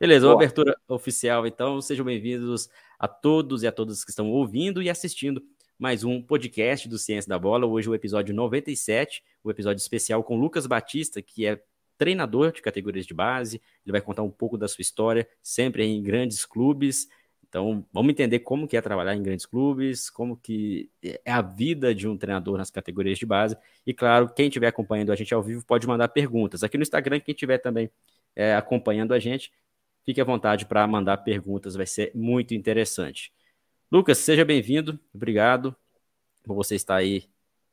Beleza, uma abertura oficial, então. Sejam bem-vindos a todos e a todas que estão ouvindo e assistindo mais um podcast do Ciência da Bola. Hoje o episódio 97, o episódio especial com Lucas Batista, que é treinador de categorias de base. Ele vai contar um pouco da sua história, sempre em grandes clubes. Então, vamos entender como que é trabalhar em grandes clubes, como que é a vida de um treinador nas categorias de base. E claro, quem estiver acompanhando a gente ao vivo pode mandar perguntas. Aqui no Instagram, quem estiver também é, acompanhando a gente, Fique à vontade para mandar perguntas, vai ser muito interessante. Lucas, seja bem-vindo, obrigado por você estar aí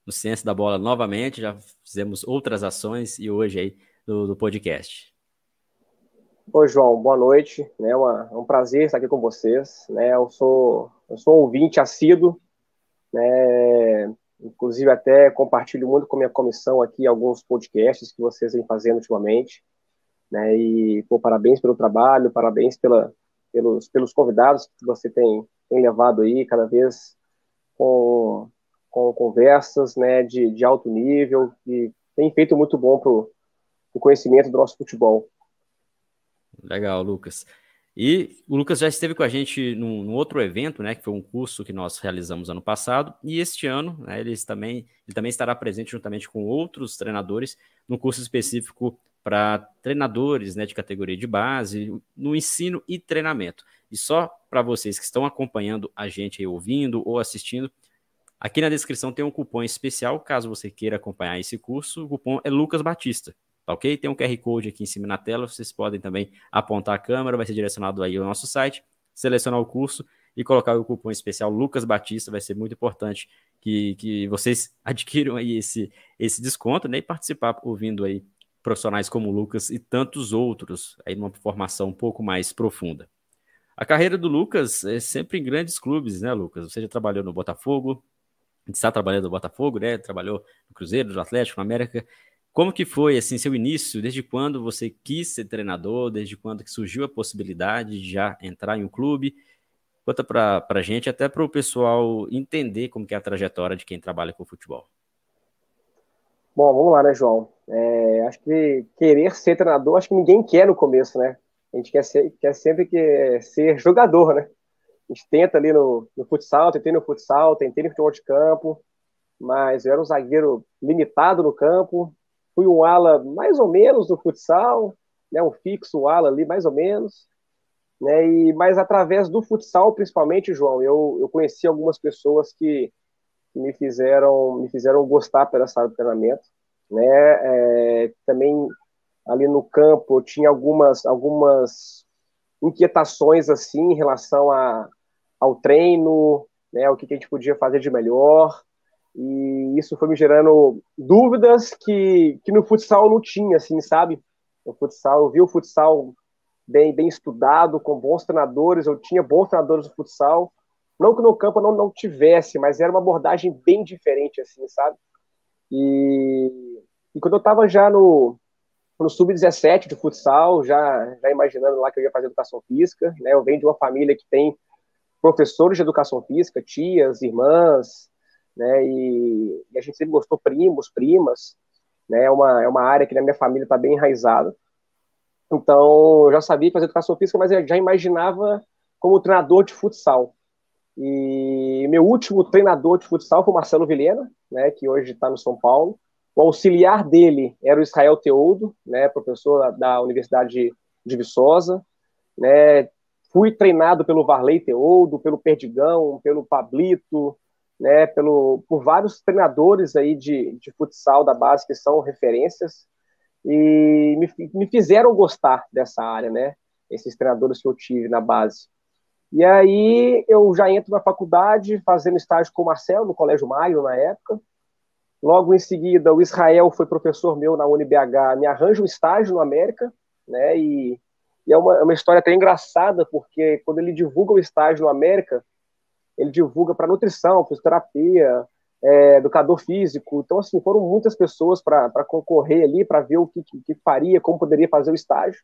no Ciência da Bola novamente. Já fizemos outras ações e hoje aí do, do podcast. Oi, João, boa noite. É, um prazer estar aqui com vocês. Né? Eu, sou, eu sou ouvinte assíduo, né? inclusive até compartilho muito com a minha comissão aqui alguns podcasts que vocês vêm fazendo ultimamente. Né? E pô, parabéns pelo trabalho, parabéns pela, pelos, pelos convidados que você tem, tem levado aí cada vez com, com conversas né, de, de alto nível e tem feito muito bom para o conhecimento do nosso futebol. Legal, Lucas. E o Lucas já esteve com a gente num, num, outro evento, né, que foi um curso que nós realizamos ano passado, e este ano né, também, ele também estará presente juntamente com outros treinadores no curso específico para treinadores né, de categoria de base, no ensino e treinamento. E só para vocês que estão acompanhando a gente aí, ouvindo ou assistindo, aqui na descrição tem um cupom especial, caso você queira acompanhar esse curso, o cupom é Lucas Batista, tá ok? Tem um QR Code aqui em cima na tela, vocês podem também apontar a câmera, vai ser direcionado aí ao nosso site, selecionar o curso e colocar o cupom especial Lucas Batista, vai ser muito importante que, que vocês adquiram aí esse, esse desconto, né, e participar ouvindo aí profissionais como Lucas e tantos outros, aí numa formação um pouco mais profunda. A carreira do Lucas é sempre em grandes clubes, né, Lucas? Você já trabalhou no Botafogo, está trabalhando no Botafogo, né? Trabalhou no Cruzeiro, no Atlético, no América. Como que foi, assim, seu início? Desde quando você quis ser treinador? Desde quando que surgiu a possibilidade de já entrar em um clube? Conta para a gente, até para o pessoal entender como que é a trajetória de quem trabalha com futebol. Bom, vamos lá, né, João? É, acho que querer ser treinador, acho que ninguém quer no começo, né? A gente quer, ser, quer sempre que ser jogador, né? A gente tenta ali no, no futsal, tentei no futsal, tentei no futebol de campo, mas eu era um zagueiro limitado no campo, fui um ala mais ou menos no futsal, né, um fixo ala ali mais ou menos, né, e, mas através do futsal principalmente, João, eu, eu conheci algumas pessoas que que me fizeram me fizeram gostar pela sala de treinamento, né? É, também ali no campo eu tinha algumas algumas inquietações assim em relação a, ao treino, né? O que, que a gente podia fazer de melhor e isso foi me gerando dúvidas que, que no futsal não tinha, assim, sabe? No futsal, eu vi o futsal bem, bem estudado, com bons treinadores, eu tinha bons treinadores no futsal, não que no campo não, não tivesse, mas era uma abordagem bem diferente, assim, sabe? E, e quando eu estava já no, no sub-17 de futsal, já, já imaginando lá que eu ia fazer educação física, né? Eu venho de uma família que tem professores de educação física, tias, irmãs, né? E, e a gente sempre gostou primos, primas, né? É uma, é uma área que na minha família está bem enraizada. Então, eu já sabia fazer educação física, mas eu já imaginava como treinador de futsal. E meu último treinador de futsal foi o Marcelo Vilhena, né, que hoje está no São Paulo. O auxiliar dele era o Israel Teodo, né, professor da Universidade de Viçosa. Né, fui treinado pelo Varley Teodo, pelo Perdigão, pelo Pablito, né, pelo, por vários treinadores aí de, de futsal da base que são referências e me, me fizeram gostar dessa área, né, esses treinadores que eu tive na base. E aí eu já entro na faculdade, fazendo estágio com o Marcelo, no Colégio Maio, na época. Logo em seguida, o Israel foi professor meu na UniBH, me arranja um estágio no América, né? E, e é uma, é uma história até engraçada, porque quando ele divulga o estágio no América, ele divulga para nutrição, fisioterapia, é, educador físico. Então, assim, foram muitas pessoas para concorrer ali, para ver o que, que, que faria, como poderia fazer o estágio.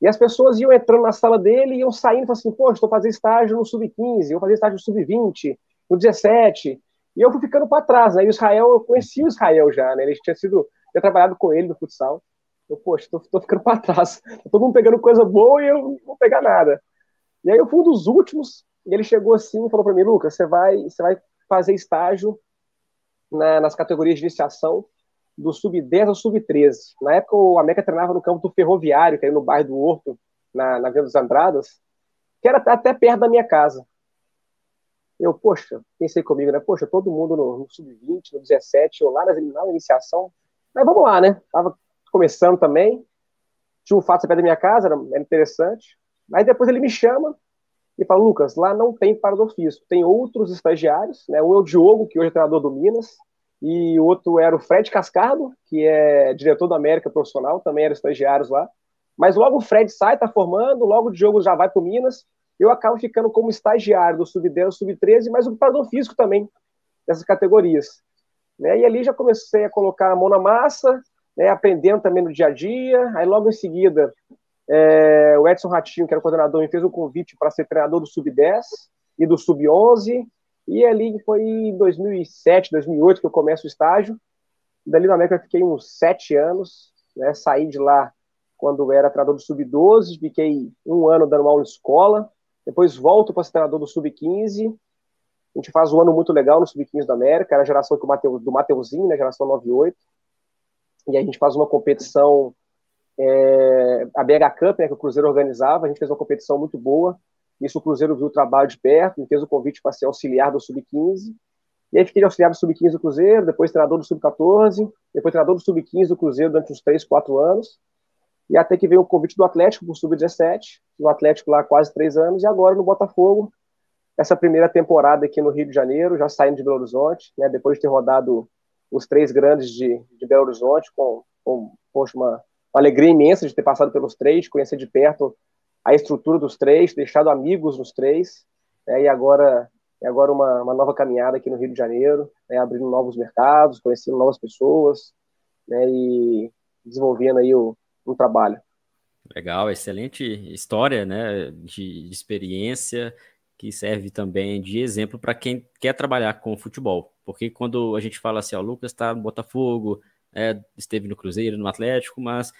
E as pessoas iam entrando na sala dele e iam saindo falando assim, pô, estou fazendo estágio no sub-15, eu fazer estágio no sub-20, no 17. E eu fui ficando para trás? E o Israel, eu conhecia o Israel já, né? Ele tinha sido, trabalhado com ele no futsal. Eu, poxa, tô, tô ficando para trás. Todo mundo pegando coisa boa e eu não vou pegar nada. E aí eu fui um dos últimos, e ele chegou assim e falou para mim, Lucas, você vai, você vai fazer estágio na, nas categorias de iniciação do sub-10 ao sub-13. Na época o América treinava no campo do Ferroviário, que é no bairro do Horto, na, na Vila dos Andradas, que era até perto da minha casa. Eu, poxa, pensei comigo, né? Poxa, todo mundo no, no sub-20, no 17, eu lá na, na iniciação. Mas vamos lá, né? Tava começando também. Tinha um fato perto da minha casa, era, era interessante. Mas depois ele me chama e fala, Lucas, lá não tem parador físico, tem outros estagiários, né? Um é o Diogo, que hoje é treinador do Minas, e o outro era o Fred Cascardo, que é diretor do América Profissional, também era estagiários lá. Mas logo o Fred sai, tá formando, logo o Diogo já vai para o Minas, eu acabo ficando como estagiário do Sub-10, Sub-13, mas o preparador físico também, dessas categorias. Né? E ali já comecei a colocar a mão na massa, né, aprendendo também no dia a dia. Aí logo em seguida, é, o Edson Ratinho, que era o coordenador, me fez um convite para ser treinador do Sub-10 e do Sub-11. E ali foi em 2007, 2008 que eu começo o estágio. Dali na América eu fiquei uns sete anos, né, saí de lá quando era treinador do Sub-12, fiquei um ano dando aula em escola, depois volto para ser treinador do Sub-15, a gente faz um ano muito legal no Sub-15 da América, era a geração do, Mateu, do Mateuzinho, né, geração 98, e a gente faz uma competição, é, a BH Cup, né, que o Cruzeiro organizava, a gente fez uma competição muito boa, isso o Cruzeiro viu o trabalho de perto, me fez o convite para ser auxiliar do Sub-15, e aí fiquei auxiliar do Sub-15 do Cruzeiro, depois treinador do Sub-14, depois treinador do Sub-15 do Cruzeiro durante uns 3, 4 anos, e até que veio o convite do Atlético para o Sub-17, no Atlético lá há quase três anos, e agora no Botafogo, essa primeira temporada aqui no Rio de Janeiro, já saindo de Belo Horizonte, né, depois de ter rodado os três grandes de, de Belo Horizonte, com, com poxa, uma, uma, alegria imensa de ter passado pelos três, conhecer de perto a estrutura dos três, deixado amigos nos três, né, e agora, agora uma, uma nova caminhada aqui no Rio de Janeiro, né, abrindo novos mercados, conhecendo novas pessoas, né, e desenvolvendo aí o, o trabalho. Legal, excelente história, né, de, de experiência que serve também de exemplo para quem quer trabalhar com futebol. Porque quando a gente fala assim, o Lucas está no Botafogo, é, esteve no Cruzeiro, no Atlético, mas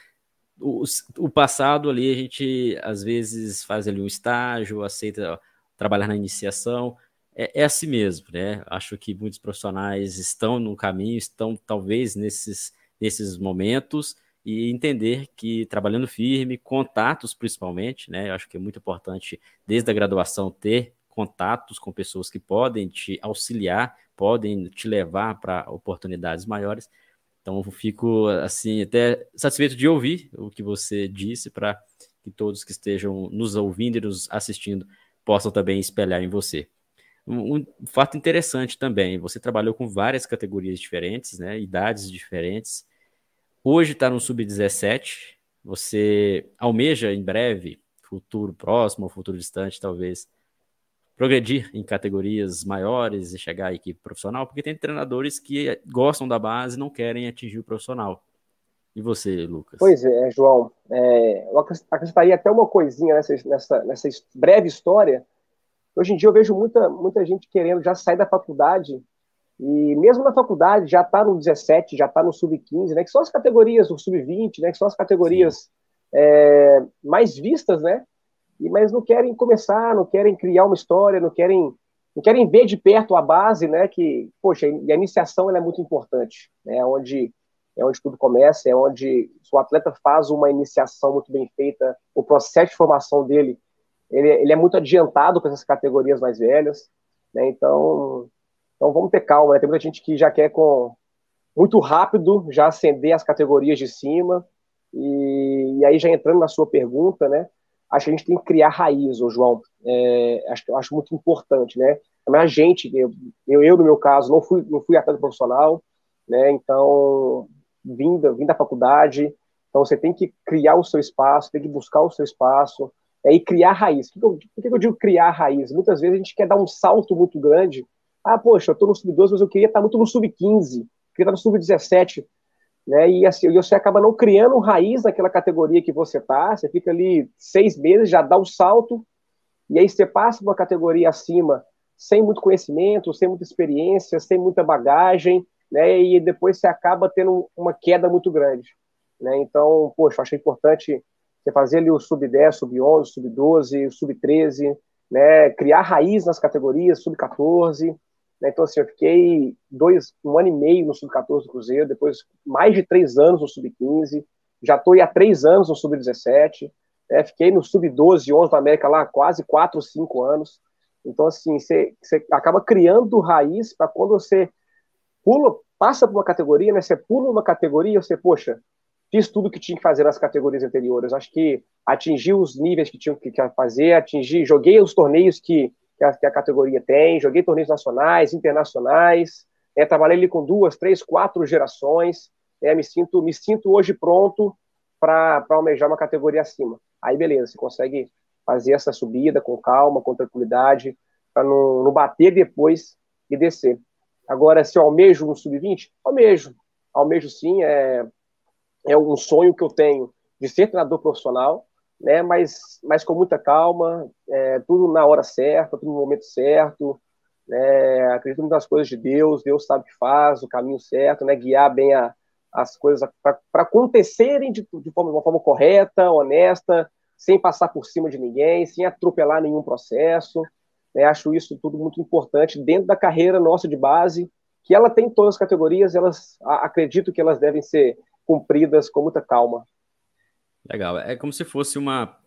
o, o, passado ali a gente às vezes faz ali um estágio, aceita trabalhar na iniciação. É, é assim mesmo, né? Acho que muitos profissionais estão no caminho, estão talvez nesses, nesses momentos e entender que trabalhando firme, contatos principalmente, né? Eu acho que é muito importante desde a graduação ter contatos com pessoas que podem te auxiliar, podem te levar para oportunidades maiores. Então eu fico assim até satisfeito de ouvir o que você disse para que todos que estejam nos ouvindo e nos assistindo possam também espelhar em você. Um, fato interessante também, você trabalhou com várias categorias diferentes, né, idades diferentes, Hoje está no sub-17. Você almeja em breve, futuro próximo, futuro distante, talvez, progredir em categorias maiores e chegar à equipe profissional, porque tem treinadores que gostam da base e não querem atingir o profissional. E você, Lucas? Pois é, João. É, eu acrescentaria até uma coisinha nessa, nessa, nessa breve história. Hoje em dia eu vejo muita, muita gente querendo já sair da faculdade e mesmo na faculdade já está no 17, já está no sub-15, né, que são as categorias, o sub-20, né, que são as categorias é, mais vistas, né? E, mas não querem começar, não querem criar uma história, não querem, não querem ver de perto a base, né? Que, poxa, a iniciação é muito importante, né? É onde é onde tudo começa, é onde se o atleta faz uma iniciação muito bem feita, o processo de formação dele, ele, ele é muito adiantado para essas categorias mais velhas, né? Então, então vamos ter calma, né? Tem muita gente que já quer com muito rápido já acender as categorias de cima. E, e aí, já entrando na sua pergunta, né? Acho que a gente tem que criar raiz, ô João. É, acho, acho muito importante, né? A gente, eu, eu, no meu caso, não fui, não fui atleta profissional, né? Então, vim da, vim da faculdade, então você tem que criar o seu espaço, tem que buscar o seu espaço, é, e criar raiz. Por que, eu, por que eu digo criar raiz? Muitas vezes a gente quer dar um salto muito grande ah, poxa, eu estou no sub-12, mas eu queria estar muito no sub-15, queria estar no sub-17. Né? E assim, você acaba não criando raiz naquela categoria que você está, você fica ali seis meses, já dá um salto, e aí você passa uma categoria acima, sem muito conhecimento, sem muita experiência, sem muita bagagem, né? E depois você acaba tendo uma queda muito grande. né? Então, poxa, achei importante você fazer ali o sub-10, sub-11, sub-12, sub-13, né? Criar raiz nas categorias, sub-14, né? Então, assim, eu fiquei dois, um ano e meio no sub-14 do Cruzeiro, depois mais de três anos no sub-15, já estou há três anos no sub-17, né? fiquei no sub-12, 11 da América lá quase quatro, cinco anos. Então, assim, você, acaba criando raiz para quando você pula, passa por uma categoria, né? Você pula uma categoria, você, poxa, fiz tudo que tinha que fazer nas categorias anteriores. Acho que atingi os níveis que tinha que fazer, atingi, joguei os torneios que, que, a, que a categoria tem, joguei torneios nacionais, internacionais, é, trabalhei ali com duas, três, quatro gerações, é, me sinto me sinto hoje pronto para almejar uma categoria acima. Aí beleza, você consegue fazer essa subida com calma, com tranquilidade, para não, não bater depois e descer. Agora, se eu almejo um sub-20, almejo. Almejo sim, é, é um sonho que eu tenho de ser treinador profissional, né? Mas, mas com muita calma, é, tudo na hora certa, tudo no momento certo. Né? Acredito muito nas coisas de Deus, Deus sabe o que faz, o caminho certo, né? Guiar bem a, as coisas para acontecerem de, de, forma, de uma forma correta, honesta, sem passar por cima de ninguém, sem atropelar nenhum processo. Né? Acho isso tudo muito importante dentro da carreira nossa de base, que ela tem todas as categorias, elas acredito que elas devem ser cumpridas com muita calma. Legal. É como se fosse uma.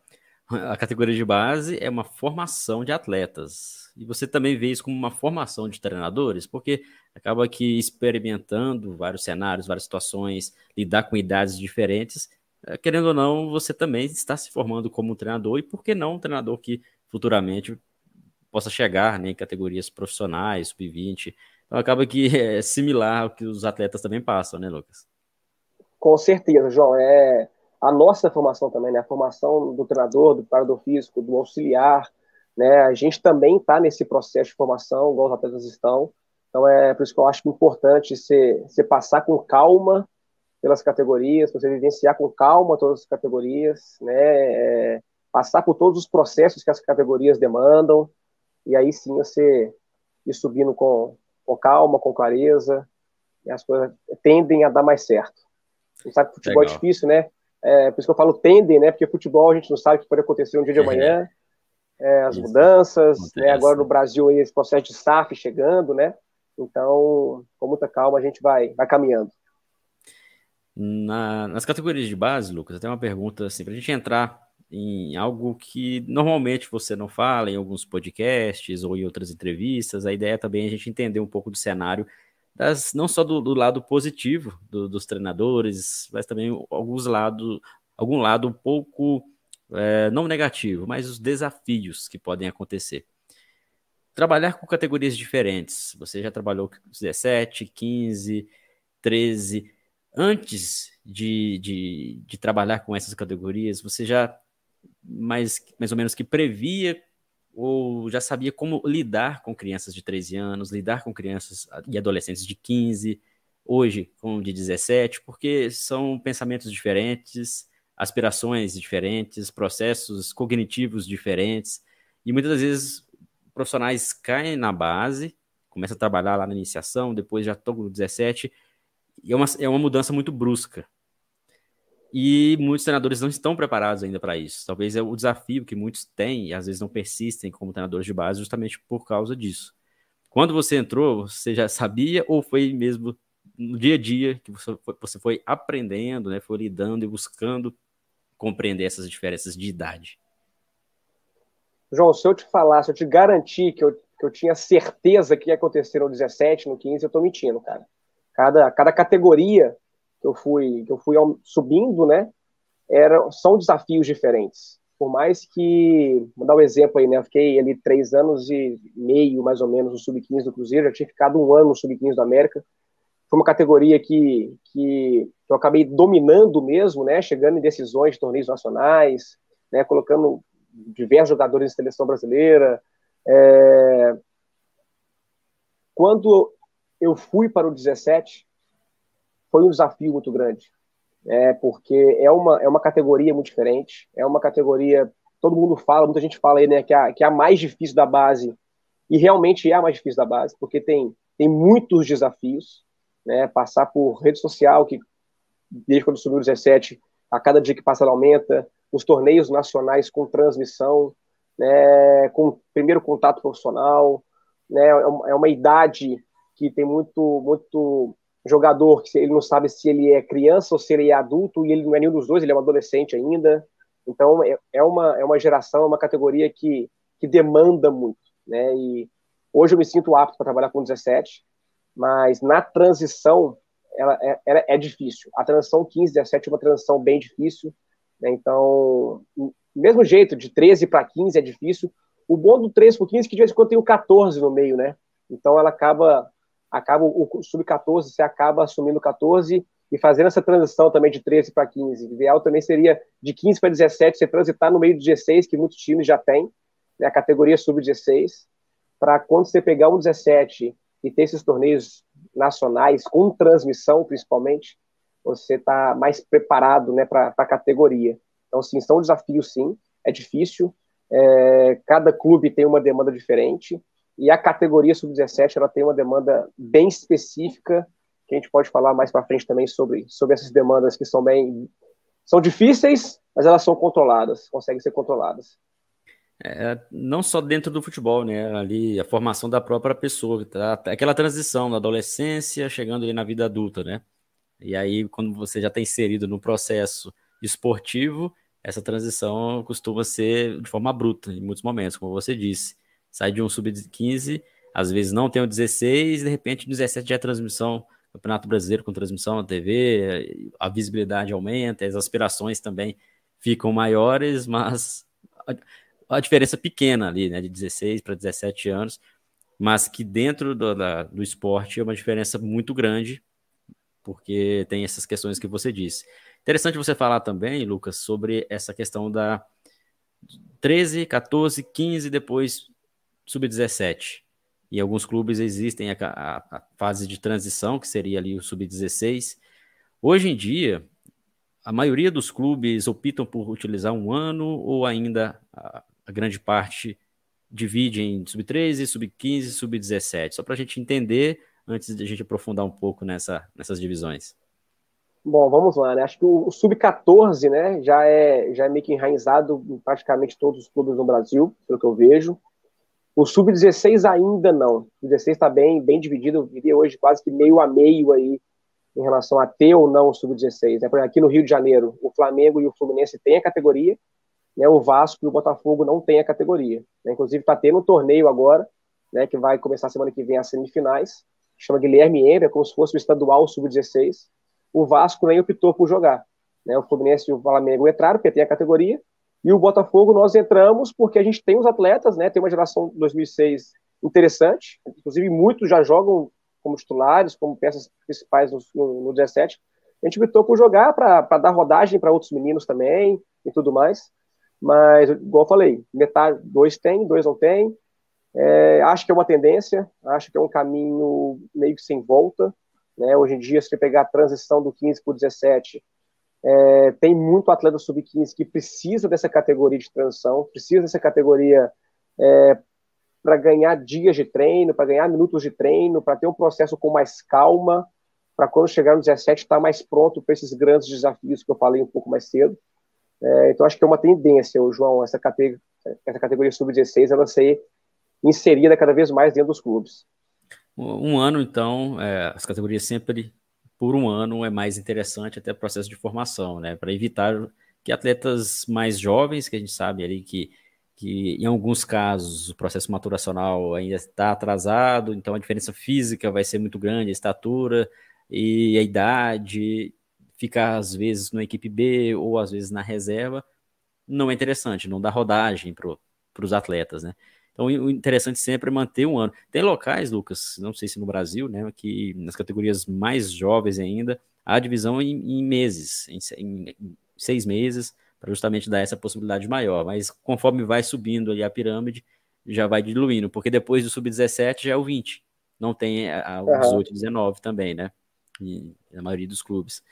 A categoria de base é uma formação de atletas. E você também vê isso como uma formação de treinadores, porque acaba que experimentando vários cenários, várias situações, lidar com idades diferentes, é, querendo ou não, você também está se formando como treinador, e por que não um treinador que futuramente possa chegar né, em categorias profissionais, sub-20. Então acaba que é similar ao que os atletas também passam, né, Lucas? Com certeza, João. É a nossa formação também, né? A formação do treinador, do preparador físico, do auxiliar, né? A gente também está nesse processo de formação, igual os atletas estão. Então é por isso que eu acho importante você, você passar com calma pelas categorias, você vivenciar com calma todas as categorias, né? É, passar por todos os processos que as categorias demandam, e aí sim você ir subindo com, com calma, com clareza, e as coisas tendem a dar mais certo. A gente sabe que futebol é Legal. é difícil, né? É, por isso que eu falo tendem, né? Porque futebol a gente não sabe o que pode acontecer um dia de é. amanhã. É, as isso. mudanças, né? agora no Brasil esse processo de staff chegando, né? Então, com muita calma, a gente vai, vai caminhando. Na, nas categorias de base, Lucas, eu tenho uma pergunta assim, para a gente entrar em algo que normalmente você não fala em alguns podcasts ou em outras entrevistas. A ideia também é a gente entender um pouco do cenário das, não só do, do lado positivo do, dos treinadores, mas também alguns lados, algum lado um pouco é, não negativo, mas os desafios que podem acontecer. Trabalhar com categorias diferentes. Você já trabalhou com 17, 15, 13. Antes de, de, de trabalhar com essas categorias, você já mais, mais ou menos que previa ou já sabia como lidar com crianças de 13 anos, lidar com crianças e adolescentes de 15, hoje com de 17, porque são pensamentos diferentes, aspirações diferentes, processos cognitivos diferentes, e muitas vezes profissionais caem na base, começam a trabalhar lá na iniciação, depois já estão com 17, e é uma, é uma mudança muito brusca. E muitos treinadores não estão preparados ainda para isso. Talvez é o desafio que muitos têm e às vezes não persistem como treinadores de base justamente por causa disso. Quando você entrou, você já sabia ou foi mesmo no dia a dia que você foi, aprendendo, né, foi lidando e buscando compreender essas diferenças de idade? João, se eu te falar, se eu te garantir que eu, que eu tinha certeza que ia acontecer no 17, no 15, eu tô mentindo, cara. Cada, cada categoria que eu fui que eu fui subindo, né? Era, são desafios diferentes. Por mais que, vou dar um exemplo aí, né? Eu fiquei ali três anos e meio, mais ou menos, no sub-15 do Cruzeiro, já tinha ficado um ano no sub-15 do América. Foi uma categoria que, que, eu acabei dominando mesmo, né? Chegando em decisões de torneios nacionais, né? Colocando diversos jogadores de seleção brasileira. É... Quando eu fui para o 17, foi um desafio muito grande, é, porque é uma, é uma categoria muito diferente, é uma categoria, todo mundo fala, muita gente fala aí, né, que é, que é a mais difícil da base, e realmente é a mais difícil da base, porque tem, tem muitos desafios, né, passar por rede social, que desde quando subiu o 17, a cada dia que passa ela aumenta, os torneios nacionais com transmissão, né, com primeiro contato profissional, né, é uma é idade que tem muito, muito jogador que ele não sabe se ele é criança ou se ele é adulto, e ele não é nenhum dos dois, ele é um adolescente ainda. Então, é, é uma, é uma geração, é uma categoria que, que demanda muito. Né? E hoje eu me sinto apto para trabalhar com 17, mas na transição ela é, ela é difícil. A transição 15, 17 é uma transição bem difícil. Né? Então, mesmo jeito, de 13 para 15 é difícil. O bom do 13 para 15 é que de vez em quando tem o 14 no meio, né? Então ela acaba acaba o sub-14, você acaba assumindo 14 e fazendo essa transição também de 13 para 15. O ideal também seria de 15 para 17, você transitar no meio do 16, que muitos times já têm, né, a categoria sub-16, para quando você pegar um 17 e ter esses torneios nacionais, com transmissão principalmente, você está mais preparado né, para a categoria. Então, sim, são desafios, sim, é difícil, é, cada clube tem uma demanda diferente, e a categoria sub-17 ela tem uma demanda bem específica, que a gente pode falar mais para frente também sobre, sobre essas demandas que são bem são difíceis, mas elas são controladas, conseguem ser controladas. É, não só dentro do futebol, né? Ali a formação da própria pessoa, tá? aquela transição da adolescência chegando ali na vida adulta, né? E aí, quando você já está inserido no processo esportivo, essa transição costuma ser de forma bruta em muitos momentos, como você disse sai de um sub-15, às vezes não tem o 16, de repente o 17 já é transmissão, Campeonato Brasileiro com transmissão na TV, a visibilidade aumenta, as aspirações também ficam maiores, mas a, a diferença pequena ali, né, de 16 para 17 anos, mas que dentro do, da, do esporte é uma diferença muito grande, porque tem essas questões que você disse. Interessante você falar também, Lucas, sobre essa questão da 13, 14, 15, depois sub-17. Em alguns clubes existem a, a, a, fase de transição, que seria ali o sub-16. Hoje em dia, a maioria dos clubes optam por utilizar um ano ou ainda a, a grande parte divide em sub-13, sub-15, sub-17, só para a gente entender antes de a gente aprofundar um pouco nessa, nessas divisões. Bom, vamos lá, né? Acho que o, o sub-14, né, já é, já é meio que enraizado em praticamente todos os clubes no Brasil, pelo que eu vejo. O sub-16 ainda não. O 16 está bem, bem dividido, eu diria hoje quase que meio a meio aí em relação a ter ou não o sub-16. Né? Aqui no Rio de Janeiro, o Flamengo e o Fluminense têm a categoria, né? o Vasco e o Botafogo não têm a categoria. Né? Inclusive está tendo um torneio agora, né, que vai começar semana que vem as semifinais, chama Guilherme Ember, como se fosse o estadual sub-16. O Vasco nem optou por jogar. Né? O Fluminense e o Flamengo entraram, porque tem a categoria, e o Botafogo nós entramos porque a gente tem os atletas, né? Tem uma geração 2006 interessante, inclusive muitos já jogam como titulares, como peças principais no, no, no 17. A gente optou por jogar para dar rodagem para outros meninos também e tudo mais. Mas, igual eu falei, metade, dois tem, dois não tem. É, acho que é uma tendência, acho que é um caminho meio que sem volta. Né? Hoje em dia, se você pegar a transição do 15 para o 17, é, tem muito atleta sub-15 que precisa dessa categoria de transição, precisa dessa categoria é, para ganhar dias de treino, para ganhar minutos de treino, para ter um processo com mais calma, para quando chegar no 17 estar tá mais pronto para esses grandes desafios que eu falei um pouco mais cedo. É, então acho que é uma tendência, João, essa categoria, essa categoria sub-16 ela ser inserida cada vez mais dentro dos clubes. Um ano, então, é, as categorias sempre por um ano é mais interessante até o processo de formação, né? Para evitar que atletas mais jovens, que a gente sabe ali que, que em alguns casos o processo maturacional ainda está atrasado, então a diferença física vai ser muito grande, a estatura e a idade, ficar às vezes na equipe B ou às vezes na reserva, não é interessante, não dá rodagem para os atletas, né? Então, o interessante sempre é manter um ano. Tem locais, Lucas, não sei se no Brasil, né, que nas categorias mais jovens ainda, há divisão em, em meses, em, em, seis meses, para justamente dar essa possibilidade maior. Mas conforme vai subindo ali a pirâmide, já vai diluindo, porque depois do sub-17 já é o 20. Não tem a, a, o 18 e 19 também, né? E, na maioria dos clubes.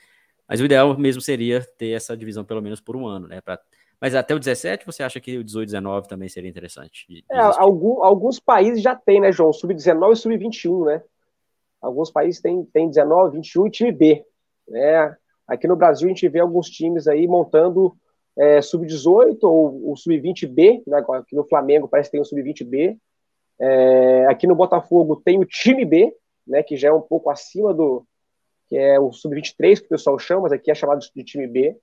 Mas o ideal mesmo seria ter essa divisão pelo menos por um ano, né? Para mas até o 17, você acha que o 18, 19 também seria interessante? De, de é, algum, alguns países já tem, né, João? Sub-19 e sub-21, né? Alguns países têm, têm 19, 21 e time B. Né? Aqui no Brasil a gente vê alguns times aí montando é, sub-18 ou o sub-20B, né? aqui no Flamengo parece que tem o sub-20B. É, aqui no Botafogo tem o time B, né, que já é um pouco acima do que é o sub-23 que o pessoal chama, mas aqui é chamado de time B,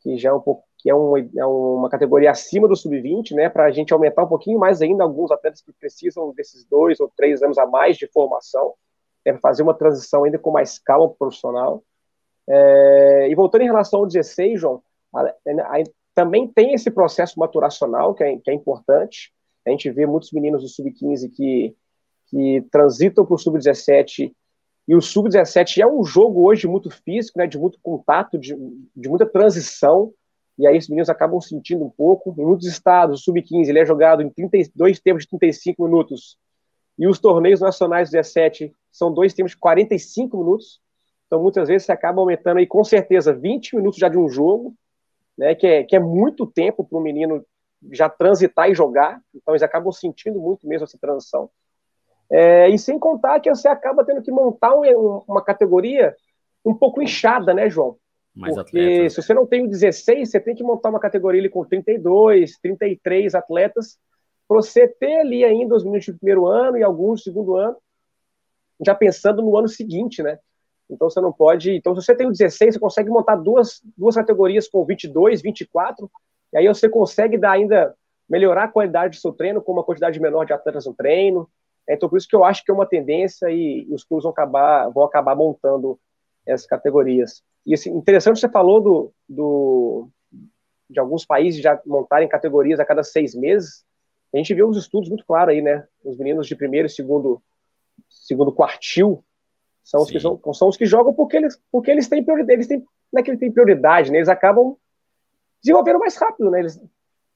que já é um pouco que é, um, é uma categoria acima do sub-20, né, para a gente aumentar um pouquinho mais ainda alguns atletas que precisam desses dois ou três anos a mais de formação, né, fazer uma transição ainda com mais calma profissional. É, e voltando em relação ao 16, João, a, a, também tem esse processo maturacional que é, que é importante. A gente vê muitos meninos do sub-15 que, que transitam para o sub-17 e o sub-17 é um jogo hoje muito físico, né, de muito contato, de, de muita transição, e aí os meninos acabam sentindo um pouco. Em muitos estados, o sub-15 ele é jogado em 32 tempos de 35 minutos, e os torneios nacionais 17 são dois tempos de 45 minutos. Então, muitas vezes, você acaba aumentando aí, com certeza, 20 minutos já de um jogo, né, que, é, que é muito tempo para o menino já transitar e jogar. Então, eles acabam sentindo muito mesmo essa transição. É, e sem contar que você acaba tendo que montar um, uma categoria um pouco inchada, né, João? Mais Porque atletas. se você não tem o 16, você tem que montar uma categoria ali com 32, 33 atletas, para você ter ali ainda os meninos de primeiro ano e alguns de segundo ano, já pensando no ano seguinte, né? Então você não pode. Então, se você tem o 16, você consegue montar duas, duas categorias com 22, 24, e aí você consegue dar ainda melhorar a qualidade do seu treino com uma quantidade menor de atletas no treino. Então, por isso que eu acho que é uma tendência e, os clubes vão acabar, vão acabar montando essas categorias. E assim, interessante você falou do, do, de alguns países já montarem categorias a cada seis meses. A gente vê uns estudos muito claros aí, né? Os meninos de primeiro e segundo, segundo quartil são os, que são, são os que jogam porque eles, porque eles têm prioridade. Eles têm, não é que eles têm prioridade, né? Eles acabam desenvolvendo mais rápido, né? Eles,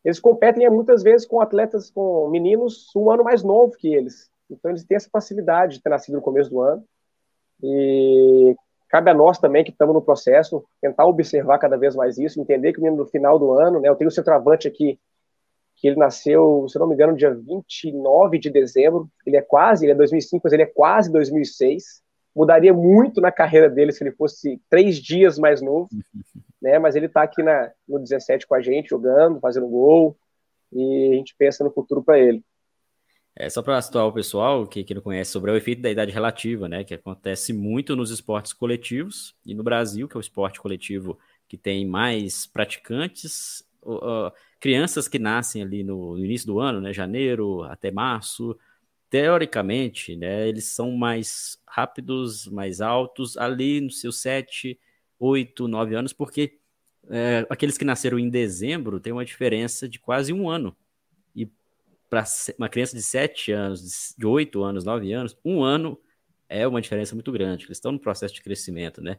eles competem muitas vezes com atletas, com meninos um ano mais novo que eles. Então eles têm essa facilidade de ter nascido no começo do ano. E cabe a nós também, que estamos no processo, tentar observar cada vez mais isso, entender que o menino no final do ano, né? Eu tenho o centroavante aqui que ele nasceu, se não me engano, dia 29 de dezembro. Ele é quase, ele é 2005, mas ele é quase 2006. Mudaria muito na carreira dele se ele fosse três dias mais novo, né? Mas ele está aqui na, no 17 com a gente, jogando, fazendo gol, e a gente pensa no futuro para ele. É, só para situar o pessoal que, que não conhece sobre o efeito da idade relativa, né? Que acontece muito nos esportes coletivos e no Brasil, que é o esporte coletivo que tem mais praticantes, uh, crianças que nascem ali no, no, início do ano, né, janeiro até março, teoricamente, né, eles são mais rápidos, mais altos, ali nos seus 7, 8, 9 anos, porque é, aqueles que nasceram em dezembro têm uma diferença de quase um ano. Para uma criança de 7 anos, de 8 anos, 9 anos, um ano é uma diferença muito grande. Eles estão no processo de crescimento, né?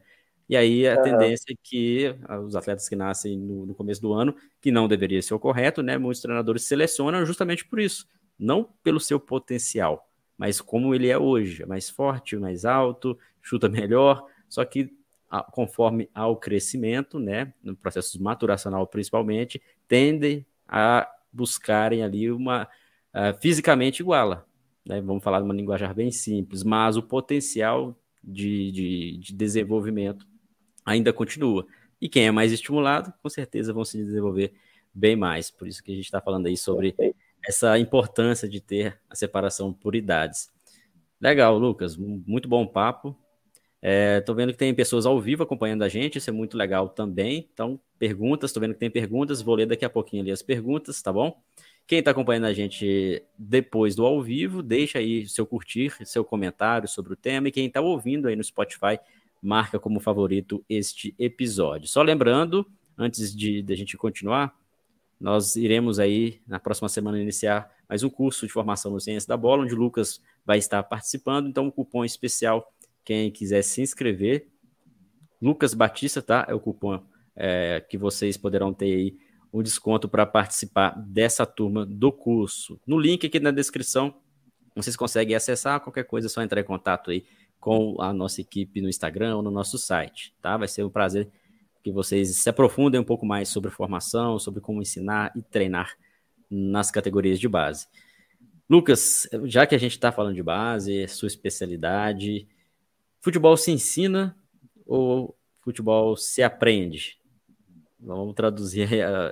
E aí a uhum. tendência é que os atletas que nascem no, no, começo do ano, que não deveria ser o correto, né? Muitos treinadores selecionam justamente por isso, não pelo seu potencial, mas como ele é hoje, é mais forte, mais alto, chuta melhor, só que conforme ao crescimento, né, no processo maturacional principalmente, tendem a buscarem ali uma uh, fisicamente iguala, né? Vamos falar de uma linguagem bem simples, mas o potencial de, de, de desenvolvimento ainda continua. E quem é mais estimulado, com certeza vão se desenvolver bem mais. Por isso que a gente está falando aí sobre essa importância de ter a separação por idades. Legal, Lucas, muito bom papo. Estou é, vendo que tem pessoas ao vivo acompanhando a gente, isso é muito legal também. Então, perguntas, estou vendo que tem perguntas, vou ler daqui a pouquinho ali as perguntas, tá bom? Quem está acompanhando a gente depois do ao vivo, deixa aí seu curtir, seu comentário sobre o tema. E quem está ouvindo aí no Spotify, marca como favorito este episódio. Só lembrando, antes de, de a gente continuar, nós iremos aí na próxima semana iniciar mais um curso de formação no Ciência da Bola, onde o Lucas vai estar participando. Então, um cupom especial, quem quiser se inscrever, Lucas Batista, tá? É o cupom é, que vocês poderão ter aí o desconto para participar dessa turma do curso. No link aqui na descrição, vocês conseguem acessar qualquer coisa, é só entrar em contato aí com a nossa equipe no Instagram ou no nosso site, tá? Vai ser um prazer que vocês se aprofundem um pouco mais sobre formação, sobre como ensinar e treinar nas categorias de base. Lucas, já que a gente está falando de base, sua especialidade, futebol se ensina ou futebol se aprende? Vamos traduzir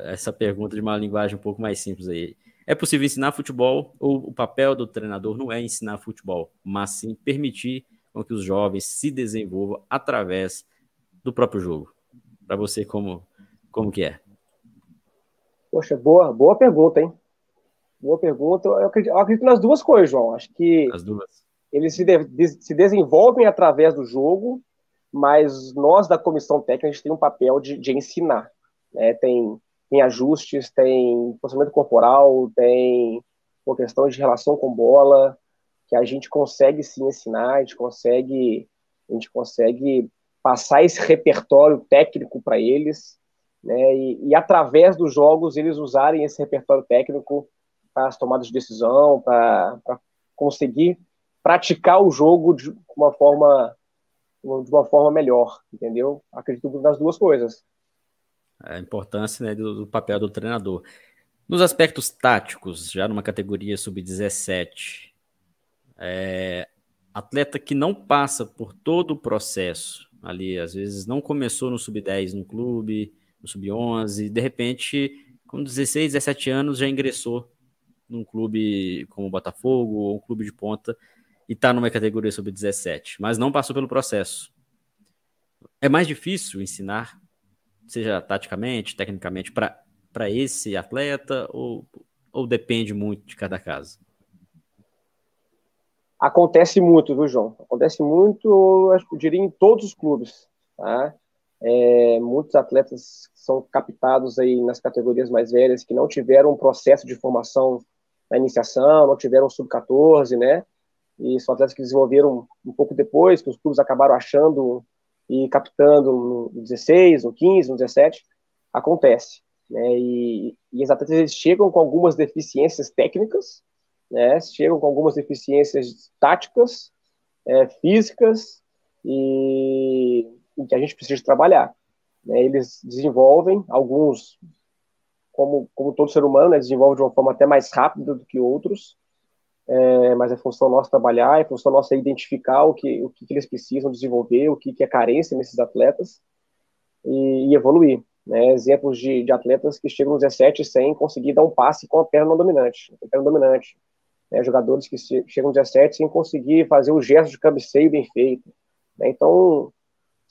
essa pergunta de uma linguagem um pouco mais simples aí. É possível ensinar futebol ou o papel do treinador não é ensinar futebol, mas sim permitir que os jovens se desenvolvam através do próprio jogo? Para você, como, como que é? Poxa, boa, boa pergunta, hein? Boa pergunta. Eu acredito, eu acredito nas duas coisas, João. Acho que eles se, de, se desenvolvem através do jogo, mas nós da comissão técnica a gente tem um papel de, de ensinar. Né? Tem, tem ajustes, tem posicionamento corporal, tem uma questão de relação com bola, que a gente consegue sim ensinar, a gente consegue, a gente consegue passar esse repertório técnico para eles, né? E, e, através dos jogos eles usarem esse repertório técnico para as tomadas de decisão, para conseguir praticar o jogo de uma forma de uma forma melhor, entendeu? Acredito nas duas coisas. A importância né, do, do papel do treinador. Nos aspectos táticos, já numa categoria sub-17, é, atleta que não passa por todo o processo ali, às vezes não começou no sub-10 no clube, no sub-11, de repente, com 16, 17 anos, já ingressou num clube como o Botafogo ou um clube de ponta e está numa categoria sub-17, mas não passou pelo processo. É mais difícil ensinar, seja taticamente, tecnicamente, para esse atleta ou, ou depende muito de cada caso? Acontece muito, viu, João? Acontece muito, eu diria, em todos os clubes. Tá? É, muitos atletas são captados aí nas categorias mais velhas que não tiveram um processo de formação na iniciação, não tiveram sub-14, né? E são atletas que desenvolveram um pouco depois, que os clubes acabaram achando e captando no 16, no 15, no 17. Acontece. Né? E, e atletas eles chegam com algumas deficiências técnicas, né? Chegam com algumas deficiências táticas, é, físicas e, e, que a gente precisa trabalhar. Né? Eles desenvolvem alguns como, como todo ser humano, né, desenvolve de uma forma até mais rápida do que outros, é, mas é função nossa trabalhar, é função nossa identificar o que, o que, eles precisam desenvolver, o que, que é carência nesses atletas e, e evoluir. Né, exemplos de, de, atletas que chegam nos 17 sem conseguir dar um passe com a perna dominante, a perna dominante. Né, jogadores que chegam nos 17 sem conseguir fazer o gesto de cabeceio bem feito. Né, então,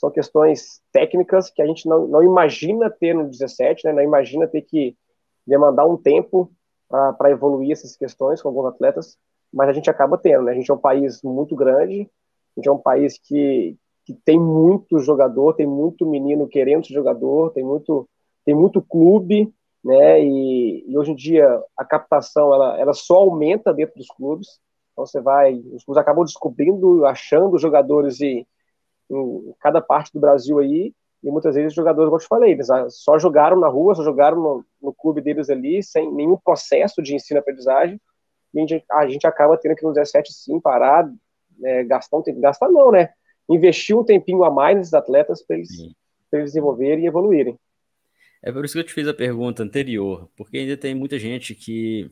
são questões técnicas que a gente não, não imagina ter no 17, né? não imagina ter que demandar um tempo para evoluir essas questões com alguns atletas, mas a gente acaba tendo. Né? A gente é um país muito grande, a gente é um país que, que tem muito jogador, tem muito menino querendo ser jogador, tem muito, tem muito clube, né? E, e, hoje em dia a captação ela, ela só aumenta dentro dos clubes. Então você vai, os clubes acabam descobrindo, achando jogadores e em cada parte do Brasil aí, e muitas vezes os jogadores, como eu te falei, eles ah, só jogaram na rua, só jogaram no, no clube deles ali, sem nenhum processo de ensino-aprendizagem, e a gente, a gente acaba tendo que no 17 sim parar, né, gastar um tempo, gastar não, né? Investir um tempinho a mais nesses atletas para eles, eles desenvolverem e evoluírem. É por isso que eu te fiz a pergunta anterior, porque ainda tem muita gente que,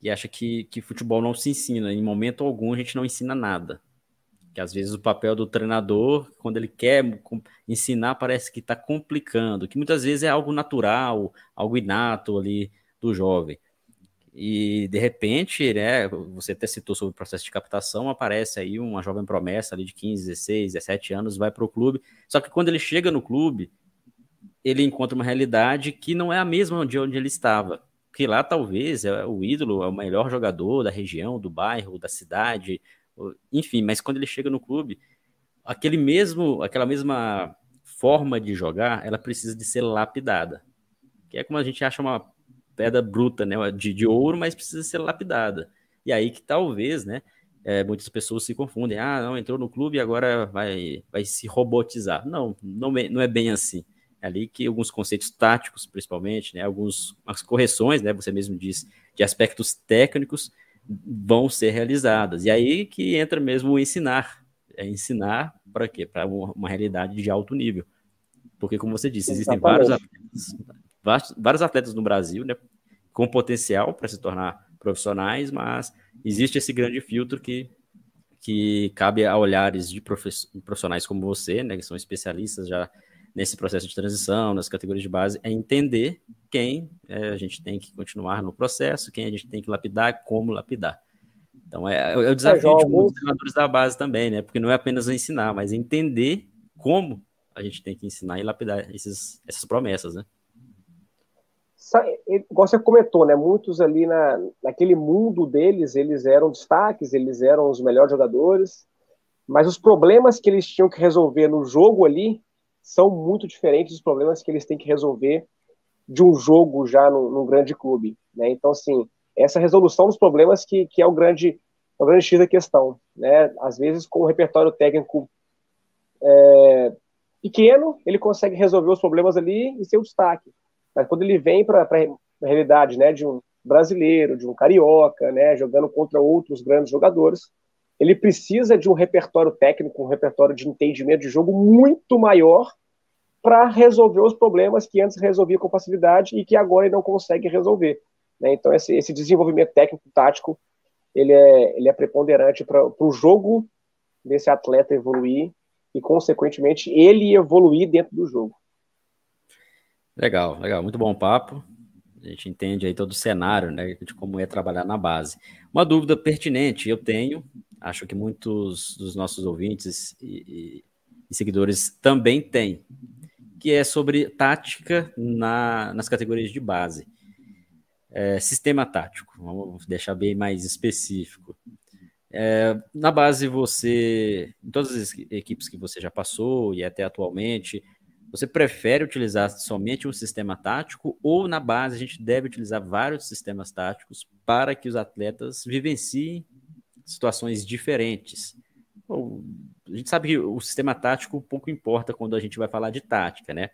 que acha que, que futebol não se ensina, em momento algum a gente não ensina nada que às vezes o papel do treinador, quando ele quer ensinar, parece que está complicando, que muitas vezes é algo natural, algo inato ali do jovem. E de repente, né, você até citou sobre o processo de captação, aparece aí uma jovem promessa ali de 15, 16, 17 anos, vai para o clube. Só que quando ele chega no clube, ele encontra uma realidade que não é a mesma de onde ele estava. Que lá talvez é o ídolo, é o melhor jogador da região, do bairro, da cidade, enfim, mas quando ele chega no clube, aquele mesmo, aquela mesma forma de jogar, ela precisa de ser lapidada. Que é como a gente acha uma pedra bruta, né, de, de ouro, mas precisa ser lapidada. E aí que talvez, né, é, muitas pessoas se confundem. Ah, não, entrou no clube e agora vai, vai se robotizar. Não, não é, não é bem assim. É ali que alguns conceitos táticos, principalmente, né, algumas correções, né, você mesmo disse, de aspectos técnicos, vão ser realizadas. E aí que entra mesmo o ensinar. É ensinar para quê? Para uma realidade de alto nível. Porque, como você disse, existem vários atletas, vários atletas no Brasil né, com potencial para se tornar profissionais, mas existe esse grande filtro que, que cabe a olhares de profissionais como você, né, que são especialistas já nesse processo de transição, nas categorias de base, é entender quem é, a gente tem que continuar no processo, quem a gente tem que lapidar, como lapidar. Então, é, é o desafio é, de muitos treinadores da base também, né? Porque não é apenas ensinar, mas entender como a gente tem que ensinar e lapidar esses, essas promessas, né? Igual você comentou, né? Muitos ali na, naquele mundo deles, eles eram destaques, eles eram os melhores jogadores, mas os problemas que eles tinham que resolver no jogo ali são muito diferentes dos problemas que eles têm que resolver de um jogo já num, num grande clube, né? Então, assim, essa resolução dos problemas que, que é o grande, o grande X da questão, né? Às vezes, com o repertório técnico é, pequeno, ele consegue resolver os problemas ali e ser o destaque. Mas quando ele vem para a realidade, né, de um brasileiro, de um carioca, né, jogando contra outros grandes jogadores, ele precisa de um repertório técnico, um repertório de entendimento de jogo muito maior para resolver os problemas que antes resolvia com facilidade e que agora ele não consegue resolver. Né? Então, esse, esse, desenvolvimento técnico-tático ele é, ele é preponderante para o jogo desse atleta evoluir e, consequentemente, ele evoluir dentro do jogo. Legal, legal. Muito bom papo. A gente entende aí todo o cenário, né, de como é trabalhar na base. Uma dúvida pertinente eu tenho, acho que muitos dos nossos ouvintes e, e, e seguidores também têm, que é sobre tática na, nas categorias de base. É, sistema tático, vamos deixar bem mais específico. É, na base, você, em todas as equipes que você já passou e até atualmente, você prefere utilizar somente um sistema tático ou na base a gente deve utilizar vários sistemas táticos para que os atletas vivenciem situações diferentes? a gente sabe que o sistema tático pouco importa quando a gente vai falar de tática, né?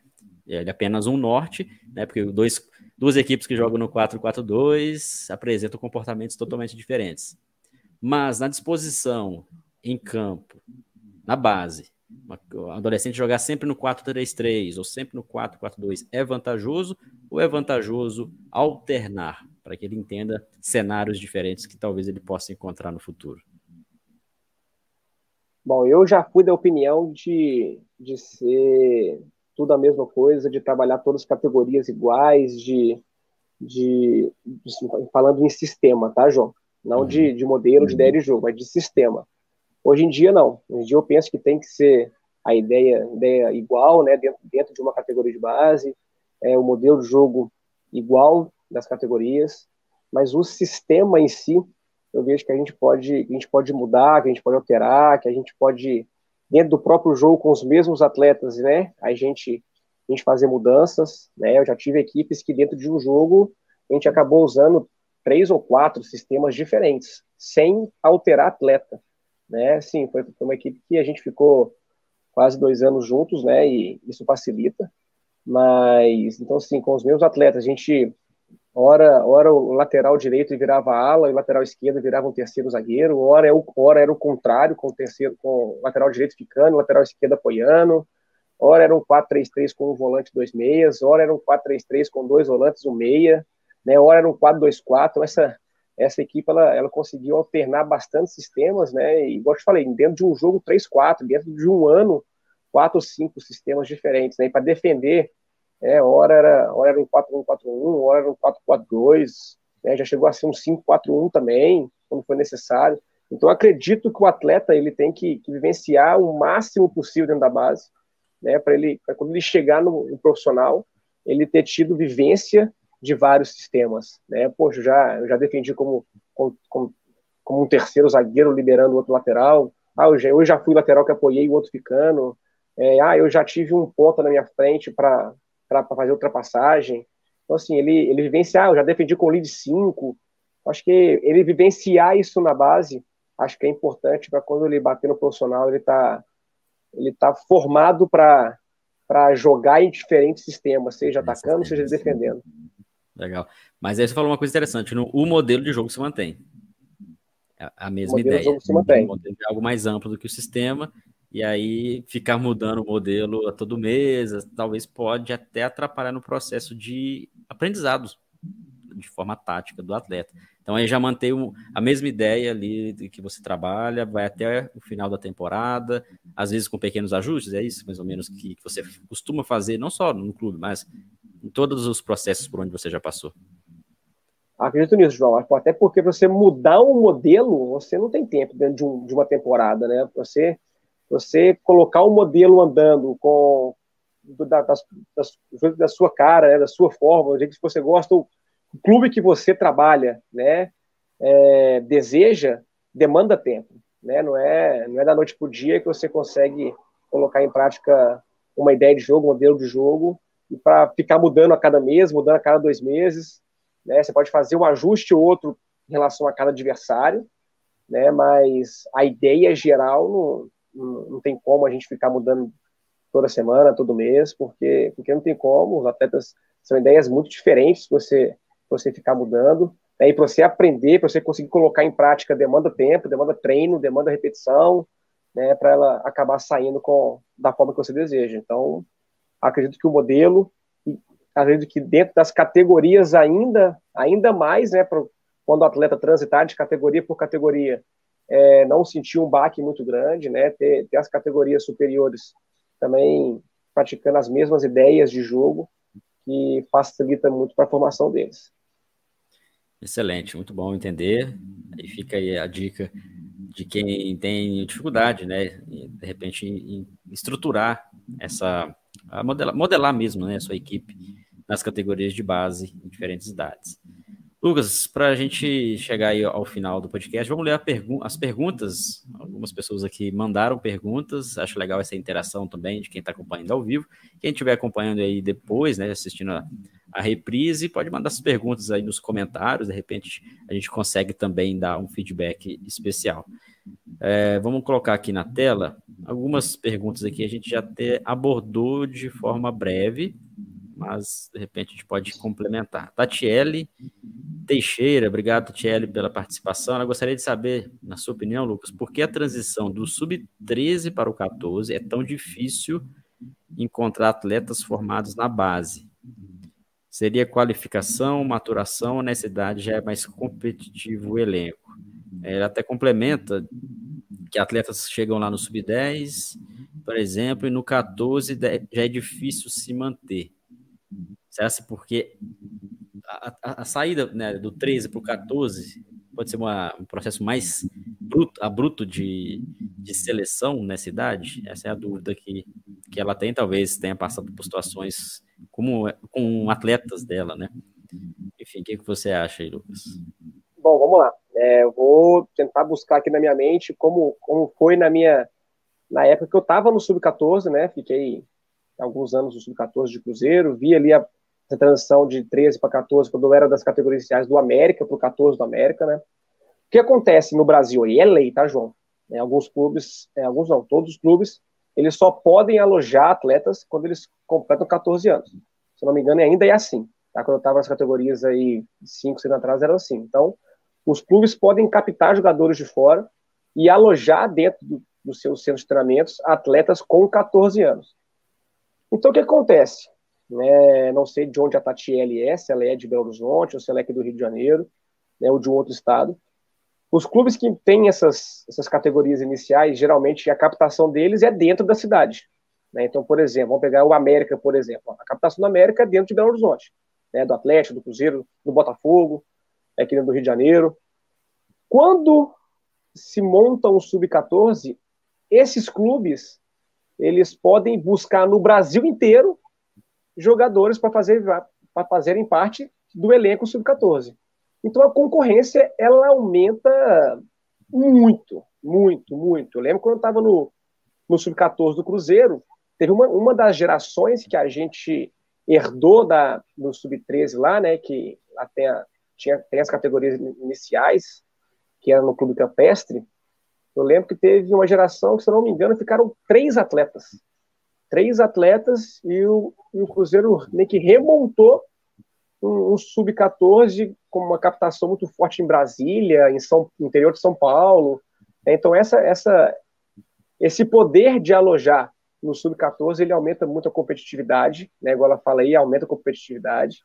Ele é apenas um norte, né? Porque dois, duas equipes que jogam no 4-4-2 apresentam comportamentos totalmente diferentes. Mas na disposição, em campo, na base, um adolescente jogar sempre no 4-3-3 ou sempre no 4-4-2 é vantajoso ou é vantajoso alternar para que ele entenda cenários diferentes que talvez ele possa encontrar no futuro? Bom, eu já fui da opinião de, de ser tudo a mesma coisa, de trabalhar todas as categorias iguais, de, de, de falando em sistema, tá, João? Não uhum. de, de modelo, de ideia de jogo, mas de sistema. Hoje em dia, não. Hoje em dia eu penso que tem que ser a ideia, ideia igual, né, dentro, dentro de uma categoria de base, é, o modelo de jogo igual das categorias, mas o sistema em si, eu vejo que a gente pode, a gente pode mudar, que a gente pode alterar, que a gente pode dentro do próprio jogo com os mesmos atletas, né? A gente a gente fazer mudanças, né? Eu já tive equipes que dentro de um jogo a gente acabou usando três ou quatro sistemas diferentes, sem alterar atleta, né? Sim, foi, uma equipe que a gente ficou quase dois anos juntos, né? E isso facilita. Mas então, assim, com os meus atletas, a gente Ora, ora o lateral direito virava ala e o lateral esquerdo virava um terceiro zagueiro. Ora, é o, ora era o contrário, com o, terceiro, com o lateral direito ficando, o lateral esquerdo apoiando. Ora era um 4-3-3 com um volante dois meias. Ora era um 4-3-3 com dois volantes, um meia. Né? Ora era um 4-2-4. Essa, essa equipe ela, ela conseguiu alternar bastante sistemas, né? E, igual eu te falei, dentro de um jogo 3-4, dentro de um ano, quatro ou cinco sistemas diferentes. Né? E para defender é, hora era, hora era um 4-1-4-1, hora era um 4-4-2, né, já chegou a ser um 5-4-1 também, quando foi necessário. Então, acredito que o atleta ele tem que, que vivenciar o máximo possível dentro da base, né, para ele, pra quando ele chegar no, no, profissional, ele ter tido vivência de vários sistemas. Né? Poxa, já, eu já defendi como, como, como, um terceiro zagueiro liberando o outro lateral, ah, eu já, eu já fui lateral que apoiei o outro ficando, é, ah, eu já tive um ponta na minha frente para para fazer ultrapassagem. Então, assim, ele, ele vivenciar, eu já defendi com lead 5, acho que ele vivenciar isso na base, acho que é importante para quando ele bater no profissional, ele está ele tá formado para jogar em diferentes sistemas, seja atacando, seja defendendo. Legal. Mas aí você falou uma coisa interessante, no, o modelo de jogo se mantém. É a mesma ideia. Se mantém. O modelo é algo mais amplo do que o sistema, e aí ficar mudando o modelo a todo mês, talvez pode até atrapalhar no processo de aprendizado de forma tática do atleta. Então aí já mantém a mesma ideia ali que você trabalha, vai até o final da temporada, às vezes com pequenos ajustes, é isso mais ou menos que você costuma fazer, não só no clube, mas em todos os processos por onde você já passou. Acredito nisso, João. Até porque você mudar um modelo, você não tem tempo dentro de, um, de uma temporada, né? Você, você colocar um modelo andando com da, das, da sua cara, né? da sua forma, o jeito que você gosta, o clube que você trabalha, né? É, deseja, demanda tempo, né? Não é, não é da noite para o dia que você consegue colocar em prática uma ideia de jogo, um modelo de jogo, e para ficar mudando a cada mês, mudando a cada dois meses, né? Você pode fazer um ajuste ou outro em relação a cada adversário, né? Mas a ideia geral não, não, tem como a gente ficar mudando toda semana, todo mês, porque porque não tem como. Os atletas são ideias muito diferentes você você ficar mudando. Né? E para você aprender, para você conseguir colocar em prática, demanda tempo, demanda treino, demanda repetição, né? Para ela acabar saindo com da forma que você deseja. Então, acredito que o modelo acredito que dentro das categorias ainda, ainda mais, né, pro, quando o atleta transitar de categoria por categoria, é, não sentir um baque muito grande, né, ter, ter as categorias superiores também praticando as mesmas ideias de jogo, que facilita muito para a formação deles. Excelente, muito bom entender. Aí fica aí a dica de quem tem dificuldade, né, de repente em estruturar essa modelar, modelar mesmo, né, a sua equipe nas categorias de base em diferentes idades. Lucas, para a gente chegar aí ao final do podcast, vamos ler pergu as perguntas. Algumas pessoas aqui mandaram perguntas. Acho legal essa interação também de quem está acompanhando ao vivo. Quem estiver acompanhando aí depois, né, assistindo a, a, reprise, pode mandar as perguntas aí nos comentários. De repente, a gente consegue também dar um feedback especial. É, vamos colocar aqui na tela algumas perguntas aqui. A gente já até abordou de forma breve, mas de repente a gente pode complementar. Tatiele Teixeira, obrigado, Tatiele, pela participação. Ela gostaria de saber, na sua opinião, Lucas, por que a transição do sub-13 para o 14 é tão difícil encontrar atletas formados na base? Seria qualificação, maturação ou nessa idade já é mais competitivo o elenco? Ela até complementa que atletas chegam lá no sub-10, por exemplo, e no 14 já é difícil se manter. Será-se porque a, a, saída né, do 13 para o 14 pode ser uma, um processo mais bruto, abrupto de, de seleção nessa idade? Essa é a dúvida que, que ela tem, talvez tenha passado por situações como com atletas dela, né? Enfim, o que, que você acha aí, Lucas? Bom, vamos lá. É, eu vou tentar buscar aqui na minha mente como, como foi na minha na época que eu estava no sub-14, né? Fiquei alguns anos no sub-14 de Cruzeiro, vi ali a, a transição de 13 para 14, quando eu era das categorias iniciais do América para o 14 do América, né? O que acontece no Brasil, e é lei, tá, João? É, alguns clubes, é, alguns não, todos os clubes, eles só podem alojar atletas quando eles completam 14 anos. Se não me engano, ainda é assim. Tá? Quando eu estava nas categorias aí 5, 6 anos atrás, era assim. Então, os clubes podem captar jogadores de fora e alojar dentro do, dos seus de treinamentos atletas com 14 anos. Então, o que acontece? É, não sei de onde a Tatiele é, se ela é de Belo Horizonte ou se ela é aqui do Rio de Janeiro, né, ou de um outro estado. Os clubes que têm essas, essas categorias iniciais, geralmente a captação deles é dentro da cidade. Né? Então, por exemplo, vamos pegar o América, por exemplo. A captação do América é dentro de Belo Horizonte, né? do Atlético, do Cruzeiro, do Botafogo, é aqui do Rio de Janeiro. Quando se monta um sub-14, esses clubes eles podem buscar no Brasil inteiro jogadores para fazer, para fazerem parte do elenco sub-14. Então a concorrência ela aumenta muito, muito, muito. Eu lembro quando eu estava no, no sub-14 do Cruzeiro, teve uma, uma das gerações que a gente herdou da, do sub-13 lá, né, que até tinha, tem as categorias iniciais, que era no Clube Campestre, eu lembro que teve uma geração que, se não me engano, ficaram três atletas. Três atletas e o, e o Cruzeiro meio que remontou um, um sub-14 com uma captação muito forte em Brasília, em São, interior de São Paulo. Então, essa, essa, esse poder de alojar no sub-14 ele aumenta muito a competitividade, né? igual ela fala aí, aumenta a competitividade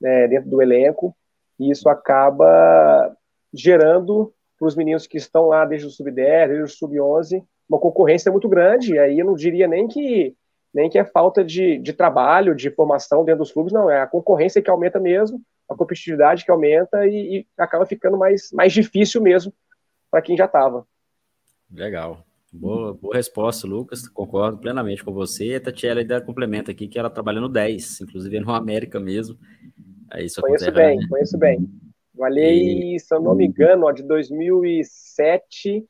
né, dentro do elenco. E isso acaba gerando para os meninos que estão lá desde o sub-10, desde o sub-11, uma concorrência muito grande. E aí eu não diria nem que nem que é falta de, de trabalho, de formação dentro dos clubes, não, é a concorrência que aumenta mesmo, a competitividade que aumenta e, e acaba ficando mais, mais difícil mesmo para quem já estava. Legal. Boa, boa resposta, Lucas. Concordo plenamente com você. A Tatiela ainda complementa aqui que ela trabalha no 10, inclusive no América mesmo. Aí isso conheço bem, né? conheço bem. Valei, e... se eu não me engano, ó, de 2007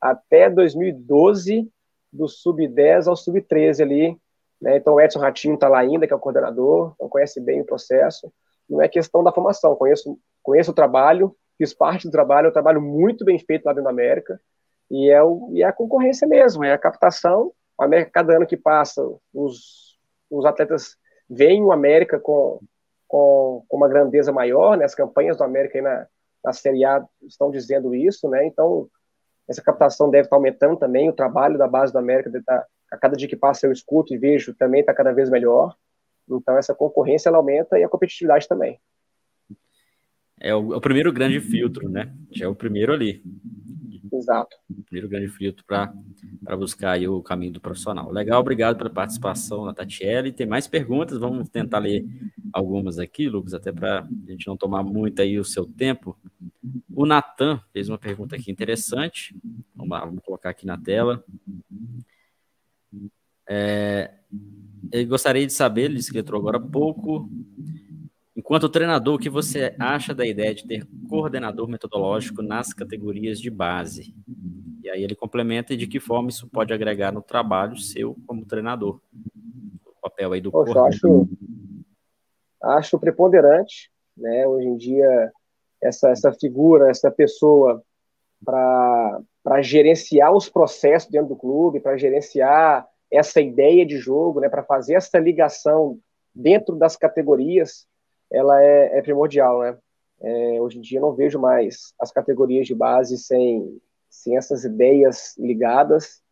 até 2012, do sub-10 ao sub-13 ali. Né? Então o Edson Ratinho está lá ainda, que é o coordenador, então conhece bem o processo. Não é questão da formação, conheço, conheço o trabalho, fiz parte do trabalho, é um trabalho muito bem feito lá dentro da América, e é, o, e é a concorrência mesmo, é a captação. A América, cada ano que passa, os, os atletas veem o América com, com, com uma grandeza maior, né? as campanhas do América aí na, na Série A estão dizendo isso, né? Então, essa captação deve estar aumentando também, o trabalho da base do América estar, a cada dia que passa eu escuto e vejo, também está cada vez melhor. Então, essa concorrência ela aumenta e a competitividade também. É o, é o primeiro grande filtro, né? É o primeiro ali. Exato. O primeiro grande filtro para buscar aí o caminho do profissional. Legal, obrigado pela participação na Tatiele. Tem mais perguntas, vamos tentar ler algumas aqui, Lucas, até para a gente não tomar muito aí o seu tempo. O Natan fez uma pergunta aqui interessante. Vamos lá, vamos colocar aqui na tela. É, ele gostaria de saber, ele disse que entrou agora há pouco, Enquanto treinador, o que você acha da ideia de ter coordenador metodológico nas categorias de base? E aí ele complementa de que forma isso pode agregar no trabalho seu como treinador. O papel aí do Poxa, coordenador. Acho, acho preponderante, né? Hoje em dia, essa, essa figura, essa pessoa para gerenciar os processos dentro do clube, para gerenciar essa ideia de jogo, né? Para fazer essa ligação dentro das categorias ela é, é primordial, né? É, hoje em dia não vejo mais as categorias de base sem, sem essas ideias ligadas,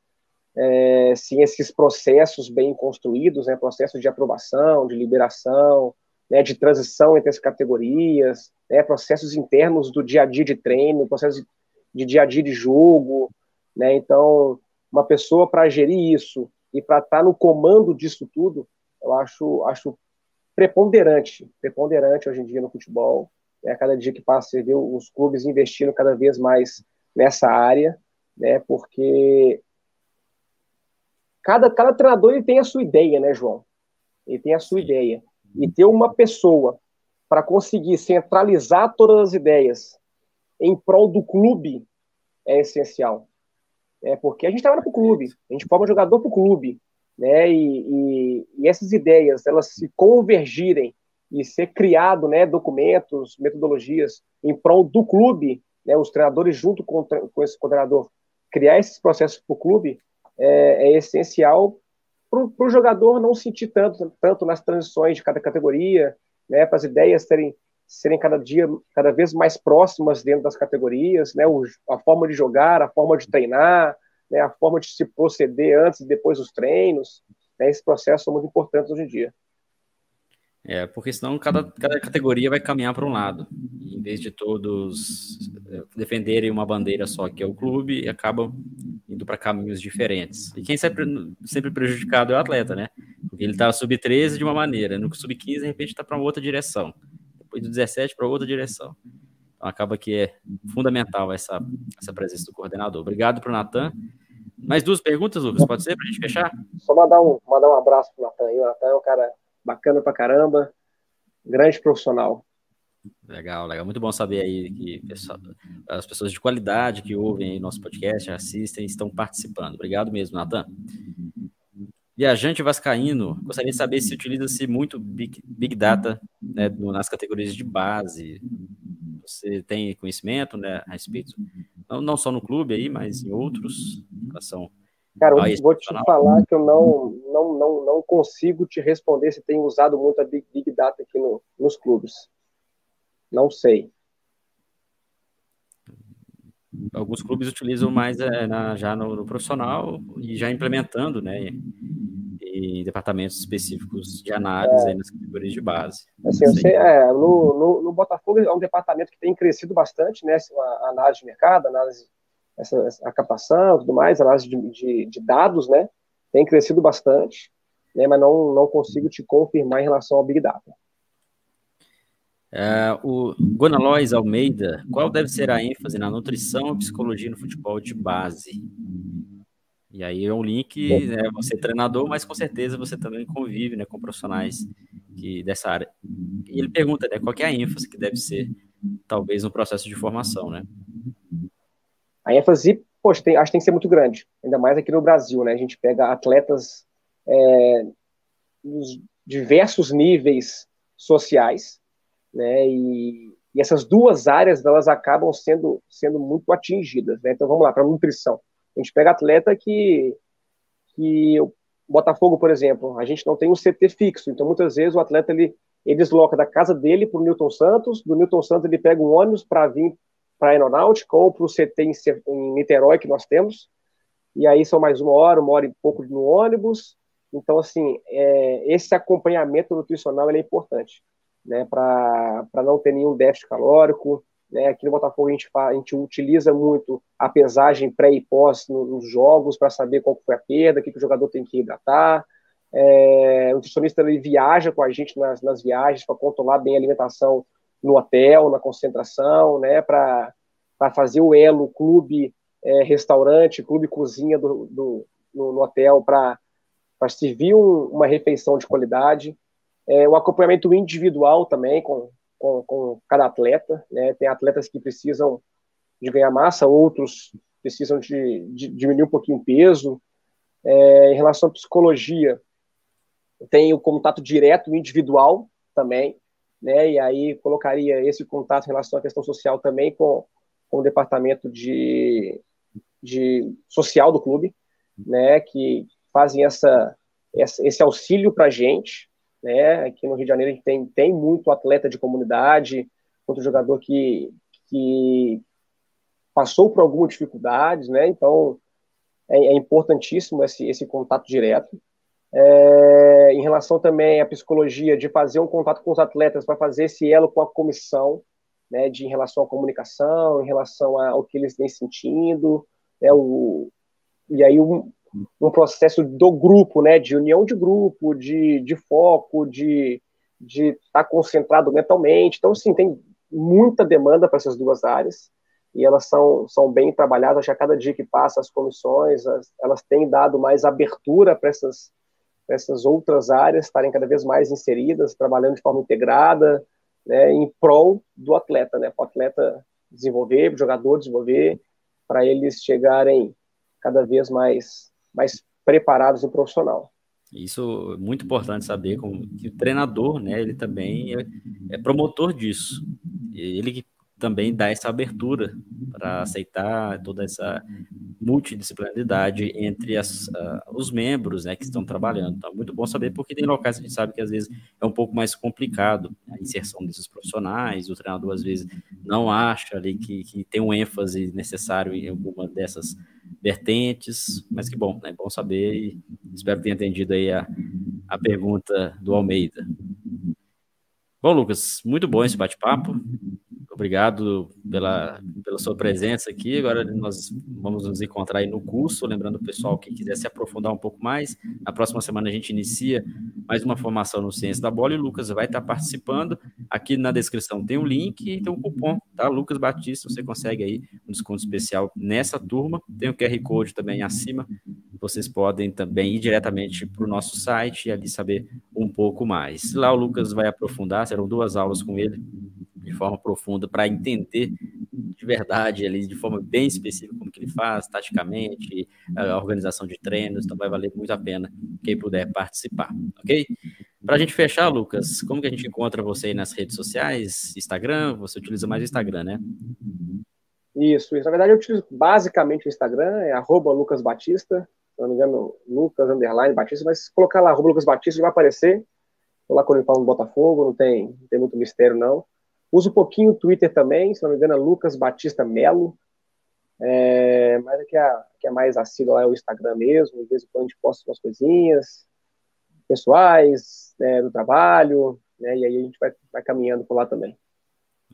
é, sem esses processos bem construídos, né, processos de aprovação, de liberação, né, de transição entre as categorias, né, processos internos do dia a dia de treino, processos de dia a dia de jogo, né, então uma pessoa para gerir isso e para estar tá no comando disso tudo, eu acho, acho preponderante, preponderante hoje em dia no futebol. É, a cada dia que passa, você vê os clubes investindo cada vez mais nessa área, né? Porque cada, cada treinador ele tem a sua ideia, né, João? Ele tem a sua ideia. E ter uma pessoa para conseguir centralizar todas as ideias em prol do clube é essencial. É porque a gente trabalha para o clube, a gente forma jogador para o clube, né? E, e, e, essas ideias elas se convergirem e ser criado, né, documentos, metodologias em prol do clube, né, os treinadores junto com, com esse coordenador criar esses processos para o clube é, é essencial para o jogador não sentir tanto tanto nas transições de cada categoria, né, para as ideias serem serem cada dia cada vez mais próximas dentro das categorias, né, o, a forma de jogar, a forma de treinar, né, a forma de se proceder antes e depois dos treinos, né, esses processos são muito importantes hoje em dia. É, porque senão cada, cada categoria vai caminhar para um lado. em vez de todos é, defenderem uma bandeira só, que é o clube, acabam indo para caminhos diferentes. E quem sempre, sempre prejudicado é o atleta, né? Porque ele está sub-13 de uma maneira, no sub-15, de repente, está para outra direção. Depois do 17 para outra direção. Então, acaba que é fundamental essa, essa presença do coordenador. Obrigado para o Natan. Mais duas perguntas, Lucas, pode ser, para a gente fechar? Só mandar um, mandar um abraço para o Natan. O Natan é um cara bacana para caramba, grande profissional. Legal, legal. Muito bom saber aí que as pessoas de qualidade que ouvem nosso podcast, assistem, estão participando. Obrigado mesmo, Natan. Viajante Vascaíno, gostaria de saber se utiliza-se muito Big, Big Data né, nas categorias de base. Você tem conhecimento né, a respeito, não, não só no clube aí, mas em outros, relação Cara, eu vou te falar que eu não, não, não, não consigo te responder se tem usado muito a Big, Big Data aqui no, nos clubes. Não sei. Alguns clubes utilizam mais é, na, já no, no, profissional e já implementando, né? E departamentos específicos de análise é. nas categorias de base. Assim, sei, é, no, no, no, Botafogo é um departamento que tem crescido bastante, né? A análise de mercado, análise, essa, a captação, tudo mais, análise de, de, de, dados, né? Tem crescido bastante, né? Mas não, não consigo te confirmar em relação ao Big Data. Uh, o Gonalois Almeida, qual deve ser a ênfase na nutrição e psicologia no futebol de base? E aí é um link, né, você é treinador, mas com certeza você também convive né, com profissionais que, dessa área. E ele pergunta né, qual é a ênfase que deve ser, talvez, no processo de formação, né? A ênfase, poxa, tem, acho que tem que ser muito grande, ainda mais aqui no Brasil, né? A gente pega atletas é, nos diversos níveis sociais, né? E, e essas duas áreas, elas acabam sendo, sendo muito atingidas, né? Então, vamos lá, para nutrição a gente pega atleta que, que o Botafogo, por exemplo, a gente não tem um CT fixo, então muitas vezes o atleta ele, ele desloca da casa dele para o Newton Santos, do Newton Santos ele pega um ônibus para vir para a Aeronáutica ou para o CT em, em Niterói que nós temos, e aí são mais uma hora, uma hora e pouco no ônibus. Então, assim, é, esse acompanhamento nutricional é importante, né, para não ter nenhum déficit calórico, né? Aqui no Botafogo a gente, a gente utiliza muito a pesagem pré e pós nos jogos para saber qual foi a perda, o que, que o jogador tem que hidratar. É, o nutricionista ele viaja com a gente nas, nas viagens para controlar bem a alimentação no hotel, na concentração, né? Para fazer o elo clube é, restaurante, clube cozinha do, do no, no, hotel para servir um, uma refeição de qualidade. É, o acompanhamento individual também com, com, com cada atleta. Né? Tem atletas que precisam de ganhar massa, outros precisam de, de diminuir um pouquinho o peso. É, em relação à psicologia, tem o contato direto individual também, né? E aí colocaria esse contato em relação à questão social também com, com o departamento de, de social do clube, né? Que fazem essa, essa esse auxílio para a gente, né? Aqui no Rio de Janeiro a gente tem, tem muito atleta de comunidade, muito jogador que, que passou por algumas dificuldades, né? Então é, é importantíssimo esse, esse contato direto. É, em relação também à psicologia, de fazer um contato com os atletas para fazer esse elo com a comissão, né, de em relação à comunicação, em relação ao que eles vêm sentindo, né, o, e aí um processo do grupo, né, de união de grupo, de, de foco, de estar tá concentrado mentalmente. Então, sim, tem muita demanda para essas duas áreas e elas são, são bem trabalhadas. Acho que a cada dia que passa, as comissões, as, elas têm dado mais abertura para essas, essas outras áreas estarem cada vez mais inseridas, trabalhando de forma integrada, né, em prol do atleta, né, para o atleta desenvolver, para o jogador desenvolver, para eles chegarem cada vez mais mais preparados no profissional. Isso é muito importante saber como que o treinador, né, ele também é, é promotor disso. Ele também dá essa abertura para aceitar toda essa multidisciplinaridade entre as, uh, os membros né, que estão trabalhando. Então, é muito bom saber, porque tem locais que a gente sabe que às vezes é um pouco mais complicado a inserção desses profissionais, o treinador às vezes não acha ali que, que tem um ênfase necessário em alguma dessas vertentes, mas que bom, né? bom saber e espero ter entendido aí a, a pergunta do Almeida. Bom, Lucas, muito bom esse bate-papo. Obrigado pela, pela sua presença aqui. Agora nós vamos nos encontrar aí no curso. Lembrando o pessoal que quiser se aprofundar um pouco mais, na próxima semana a gente inicia mais uma formação no Ciência da Bola e o Lucas vai estar participando. Aqui na descrição tem um link e tem um cupom, tá? Lucas Batista, você consegue aí um desconto especial nessa turma. Tem o QR Code também acima. Vocês podem também ir diretamente para o nosso site e ali saber um pouco mais. Lá o Lucas vai aprofundar, serão duas aulas com ele de forma profunda para entender de verdade ali, de forma bem específica como que ele faz, taticamente, a organização de treinos, então vai valer muito a pena quem puder participar, ok? Para a gente fechar, Lucas, como que a gente encontra você aí nas redes sociais? Instagram? Você utiliza mais o Instagram, né? Isso, isso. Na verdade, eu utilizo basicamente o Instagram, é arroba Lucas Batista, se não me engano, Lucas Underline Batista, mas se colocar lá arroba Lucas Batista, vai aparecer. Estou lá quando ele fala no Botafogo, não tem, não tem muito mistério, não. Uso um pouquinho o Twitter também, se não me engano, é Lucas Batista Melo. É, mas é que é, que é mais assíduo lá é o Instagram mesmo, de vez em quando a gente posta umas coisinhas. pessoais, né, do trabalho, né, e aí a gente vai, vai caminhando por lá também.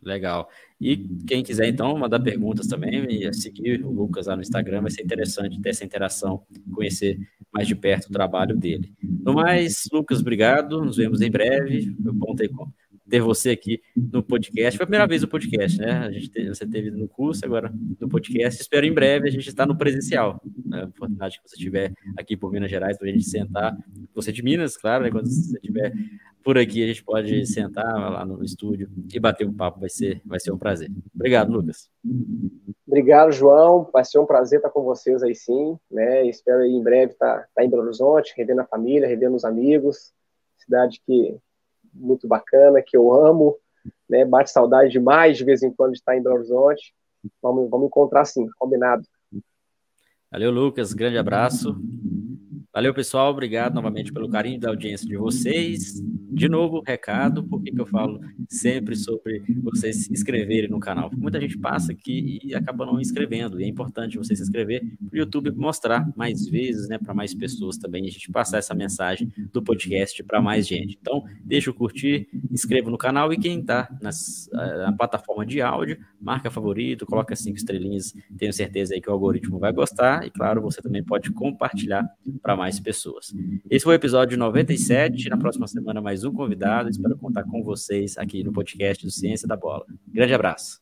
Legal. E quem quiser, então, mandar perguntas também e seguir o Lucas lá no Instagram, vai ser interessante ter essa interação, conhecer mais de perto o trabalho dele. No mais, Lucas, obrigado. Nos vemos em breve. Foi bom ter, ter você aqui no podcast. Foi a primeira vez no podcast, né? A gente você teve no curso, agora no podcast. Espero em breve a gente estar no presencial. Né? A oportunidade que você estiver aqui por Minas Gerais, para a gente sentar. Você de Minas, claro, né? quando você estiver por aqui, a gente pode sentar lá no estúdio e bater um papo. Vai ser, vai ser um prazer. Obrigado, Lucas. Obrigado, João. Vai ser um prazer estar com vocês aí sim. Né? Espero em breve estar, estar em Belo Horizonte, revendo a família, revendo os amigos. Cidade que muito bacana, que eu amo, né? Bate saudade demais de vez em quando de estar em Belo Horizonte. Vamos, vamos encontrar sim, combinado. Valeu, Lucas. Grande abraço. Valeu, pessoal. Obrigado novamente pelo carinho da audiência de vocês. De novo, recado, porque que eu falo sempre sobre vocês se inscreverem no canal. Muita gente passa aqui e acaba não inscrevendo. E é importante você se inscrever para o YouTube mostrar mais vezes, né, para mais pessoas também, a gente passar essa mensagem do podcast para mais gente. Então, deixa o curtir, inscreva no canal e quem está eh, na plataforma de áudio, marca favorito, coloca cinco estrelinhas. Tenho certeza aí que o algoritmo vai gostar e, claro, você também pode compartilhar para mais pessoas. Esse foi o episódio 97. Na próxima semana, mais um convidado. Espero contar com vocês aqui no podcast do Ciência da Bola. Grande abraço.